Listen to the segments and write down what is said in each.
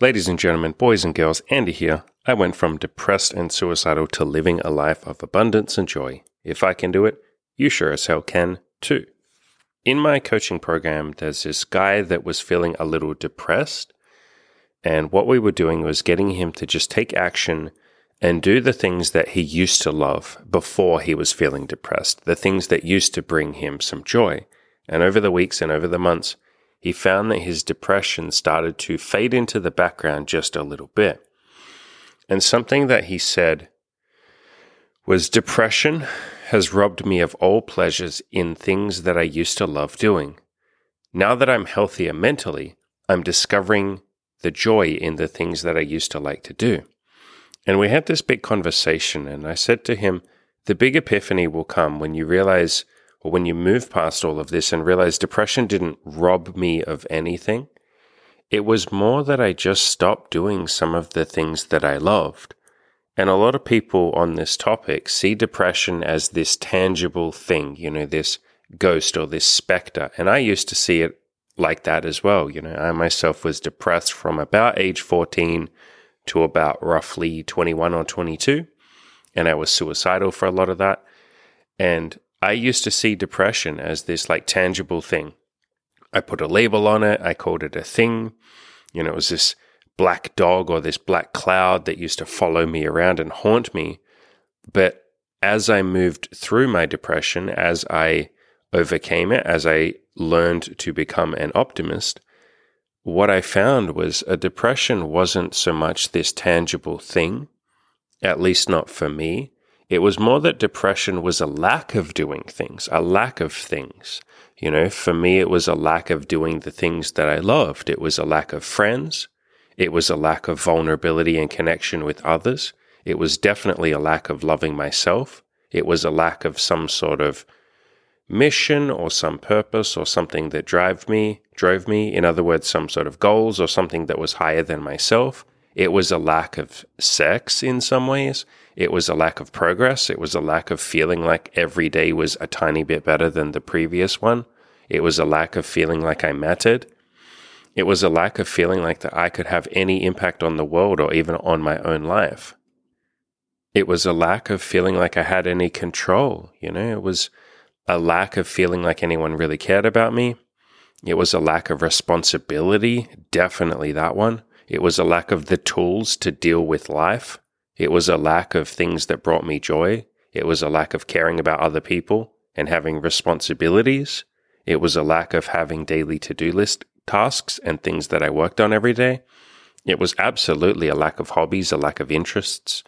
Ladies and gentlemen, boys and girls, Andy here. I went from depressed and suicidal to living a life of abundance and joy. If I can do it, you sure as hell can too. In my coaching program, there's this guy that was feeling a little depressed. And what we were doing was getting him to just take action and do the things that he used to love before he was feeling depressed, the things that used to bring him some joy. And over the weeks and over the months, he found that his depression started to fade into the background just a little bit. And something that he said was depression has robbed me of all pleasures in things that I used to love doing. Now that I'm healthier mentally, I'm discovering the joy in the things that I used to like to do. And we had this big conversation, and I said to him, The big epiphany will come when you realize or when you move past all of this and realize depression didn't rob me of anything, it was more that I just stopped doing some of the things that I loved. And a lot of people on this topic see depression as this tangible thing, you know, this ghost or this specter. And I used to see it like that as well. You know, I myself was depressed from about age 14 to about roughly 21 or 22. And I was suicidal for a lot of that. And I used to see depression as this like tangible thing. I put a label on it, I called it a thing. You know, it was this black dog or this black cloud that used to follow me around and haunt me. But as I moved through my depression, as I overcame it, as I learned to become an optimist, what I found was a depression wasn't so much this tangible thing, at least not for me. It was more that depression was a lack of doing things, a lack of things. You know, for me, it was a lack of doing the things that I loved. It was a lack of friends. It was a lack of vulnerability and connection with others. It was definitely a lack of loving myself. It was a lack of some sort of mission or some purpose or something that drove me, drove me. In other words, some sort of goals or something that was higher than myself. It was a lack of sex in some ways. It was a lack of progress. It was a lack of feeling like every day was a tiny bit better than the previous one. It was a lack of feeling like I mattered. It was a lack of feeling like that I could have any impact on the world or even on my own life. It was a lack of feeling like I had any control. You know, it was a lack of feeling like anyone really cared about me. It was a lack of responsibility, definitely that one. It was a lack of the tools to deal with life. It was a lack of things that brought me joy. It was a lack of caring about other people and having responsibilities. It was a lack of having daily to do list tasks and things that I worked on every day. It was absolutely a lack of hobbies, a lack of interests.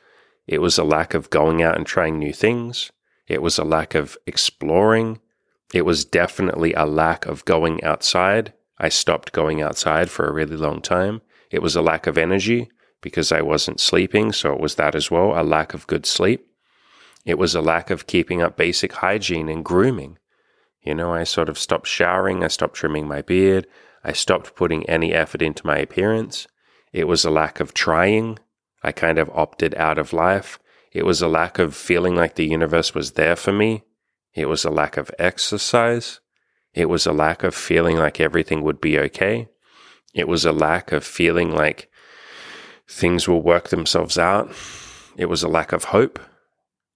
It was a lack of going out and trying new things. It was a lack of exploring. It was definitely a lack of going outside. I stopped going outside for a really long time. It was a lack of energy because I wasn't sleeping, so it was that as well a lack of good sleep. It was a lack of keeping up basic hygiene and grooming. You know, I sort of stopped showering, I stopped trimming my beard, I stopped putting any effort into my appearance. It was a lack of trying. I kind of opted out of life. It was a lack of feeling like the universe was there for me. It was a lack of exercise. It was a lack of feeling like everything would be okay. It was a lack of feeling like things will work themselves out. It was a lack of hope.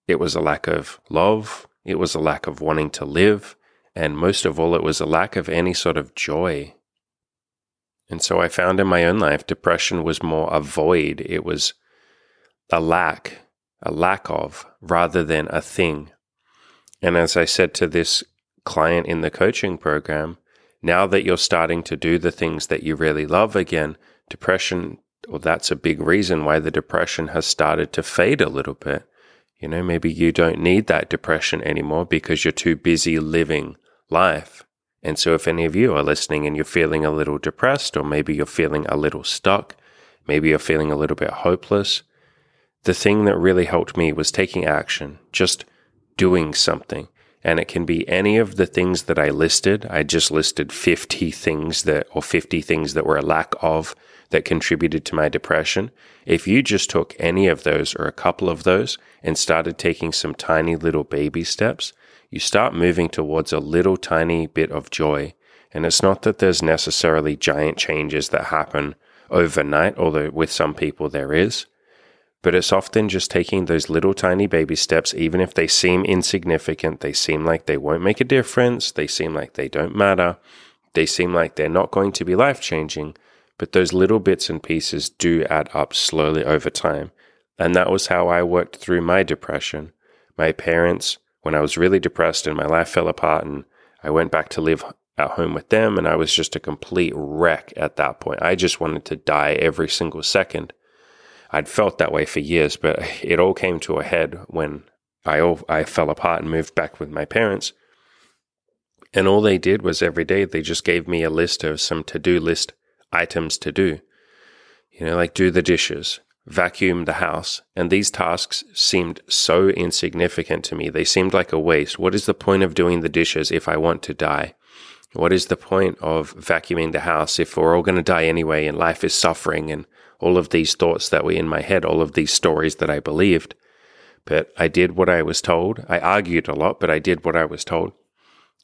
It was a lack of love. It was a lack of wanting to live. And most of all, it was a lack of any sort of joy. And so I found in my own life, depression was more a void. It was a lack, a lack of, rather than a thing. And as I said to this client in the coaching program, now that you're starting to do the things that you really love again, depression well, that's a big reason why the depression has started to fade a little bit. You know, maybe you don't need that depression anymore because you're too busy living life. And so, if any of you are listening and you're feeling a little depressed, or maybe you're feeling a little stuck, maybe you're feeling a little bit hopeless, the thing that really helped me was taking action, just doing something. And it can be any of the things that I listed. I just listed 50 things that, or 50 things that were a lack of that contributed to my depression, if you just took any of those or a couple of those and started taking some tiny little baby steps, you start moving towards a little tiny bit of joy. And it's not that there's necessarily giant changes that happen overnight, although with some people there is. But it's often just taking those little tiny baby steps, even if they seem insignificant, they seem like they won't make a difference, they seem like they don't matter, they seem like they're not going to be life changing. But those little bits and pieces do add up slowly over time. And that was how I worked through my depression. My parents, when I was really depressed and my life fell apart, and I went back to live at home with them, and I was just a complete wreck at that point. I just wanted to die every single second. I'd felt that way for years, but it all came to a head when I all, I fell apart and moved back with my parents. And all they did was every day they just gave me a list of some to-do list items to do. You know, like do the dishes, vacuum the house. And these tasks seemed so insignificant to me. They seemed like a waste. What is the point of doing the dishes if I want to die? What is the point of vacuuming the house if we're all going to die anyway and life is suffering and all of these thoughts that were in my head, all of these stories that I believed? But I did what I was told. I argued a lot, but I did what I was told.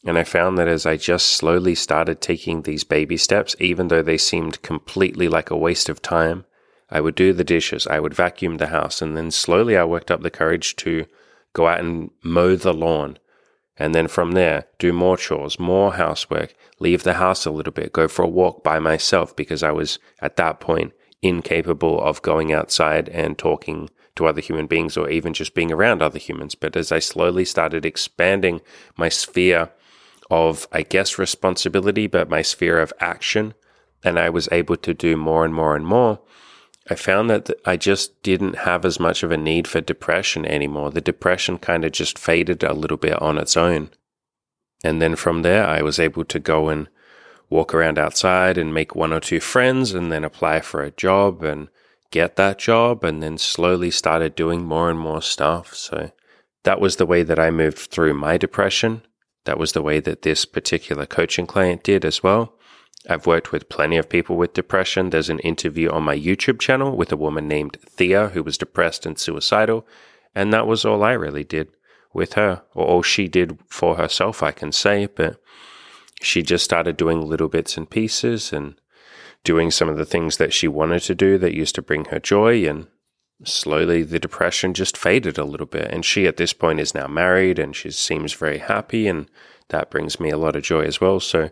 And I found that as I just slowly started taking these baby steps, even though they seemed completely like a waste of time, I would do the dishes, I would vacuum the house, and then slowly I worked up the courage to go out and mow the lawn. And then from there, do more chores, more housework, leave the house a little bit, go for a walk by myself because I was at that point incapable of going outside and talking to other human beings or even just being around other humans. But as I slowly started expanding my sphere of, I guess, responsibility, but my sphere of action, and I was able to do more and more and more, I found that I just didn't have as much of a need for depression anymore. The depression kind of just faded a little bit on its own. And then from there, I was able to go and walk around outside and make one or two friends and then apply for a job and get that job and then slowly started doing more and more stuff. So that was the way that I moved through my depression. That was the way that this particular coaching client did as well. I've worked with plenty of people with depression. There's an interview on my YouTube channel with a woman named Thea who was depressed and suicidal. And that was all I really did with her, or all she did for herself, I can say. But she just started doing little bits and pieces and doing some of the things that she wanted to do that used to bring her joy. And slowly the depression just faded a little bit. And she at this point is now married and she seems very happy. And that brings me a lot of joy as well. So,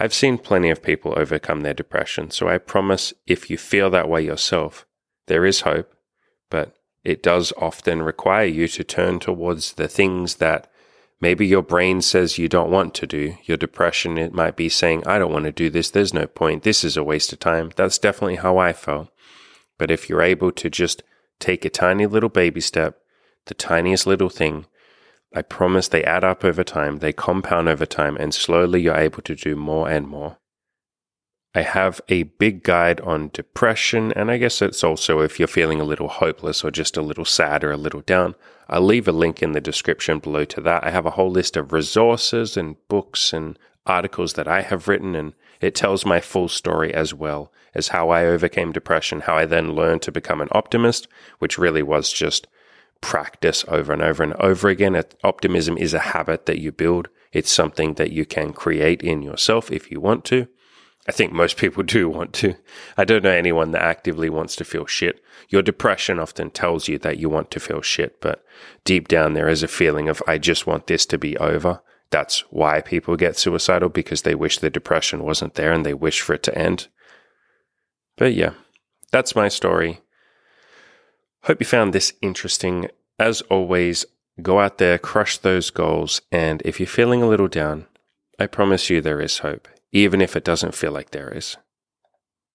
I've seen plenty of people overcome their depression, so I promise if you feel that way yourself, there is hope, but it does often require you to turn towards the things that maybe your brain says you don't want to do. Your depression, it might be saying, I don't want to do this. There's no point. This is a waste of time. That's definitely how I felt. But if you're able to just take a tiny little baby step, the tiniest little thing, I promise they add up over time, they compound over time, and slowly you're able to do more and more. I have a big guide on depression, and I guess it's also if you're feeling a little hopeless or just a little sad or a little down. I'll leave a link in the description below to that. I have a whole list of resources and books and articles that I have written, and it tells my full story as well as how I overcame depression, how I then learned to become an optimist, which really was just practice over and over and over again. Optimism is a habit that you build. It's something that you can create in yourself if you want to. I think most people do want to. I don't know anyone that actively wants to feel shit. Your depression often tells you that you want to feel shit, but deep down there is a feeling of, I just want this to be over. That's why people get suicidal because they wish the depression wasn't there and they wish for it to end. But yeah, that's my story. Hope you found this interesting. As always, go out there, crush those goals, and if you're feeling a little down, I promise you there is hope, even if it doesn't feel like there is.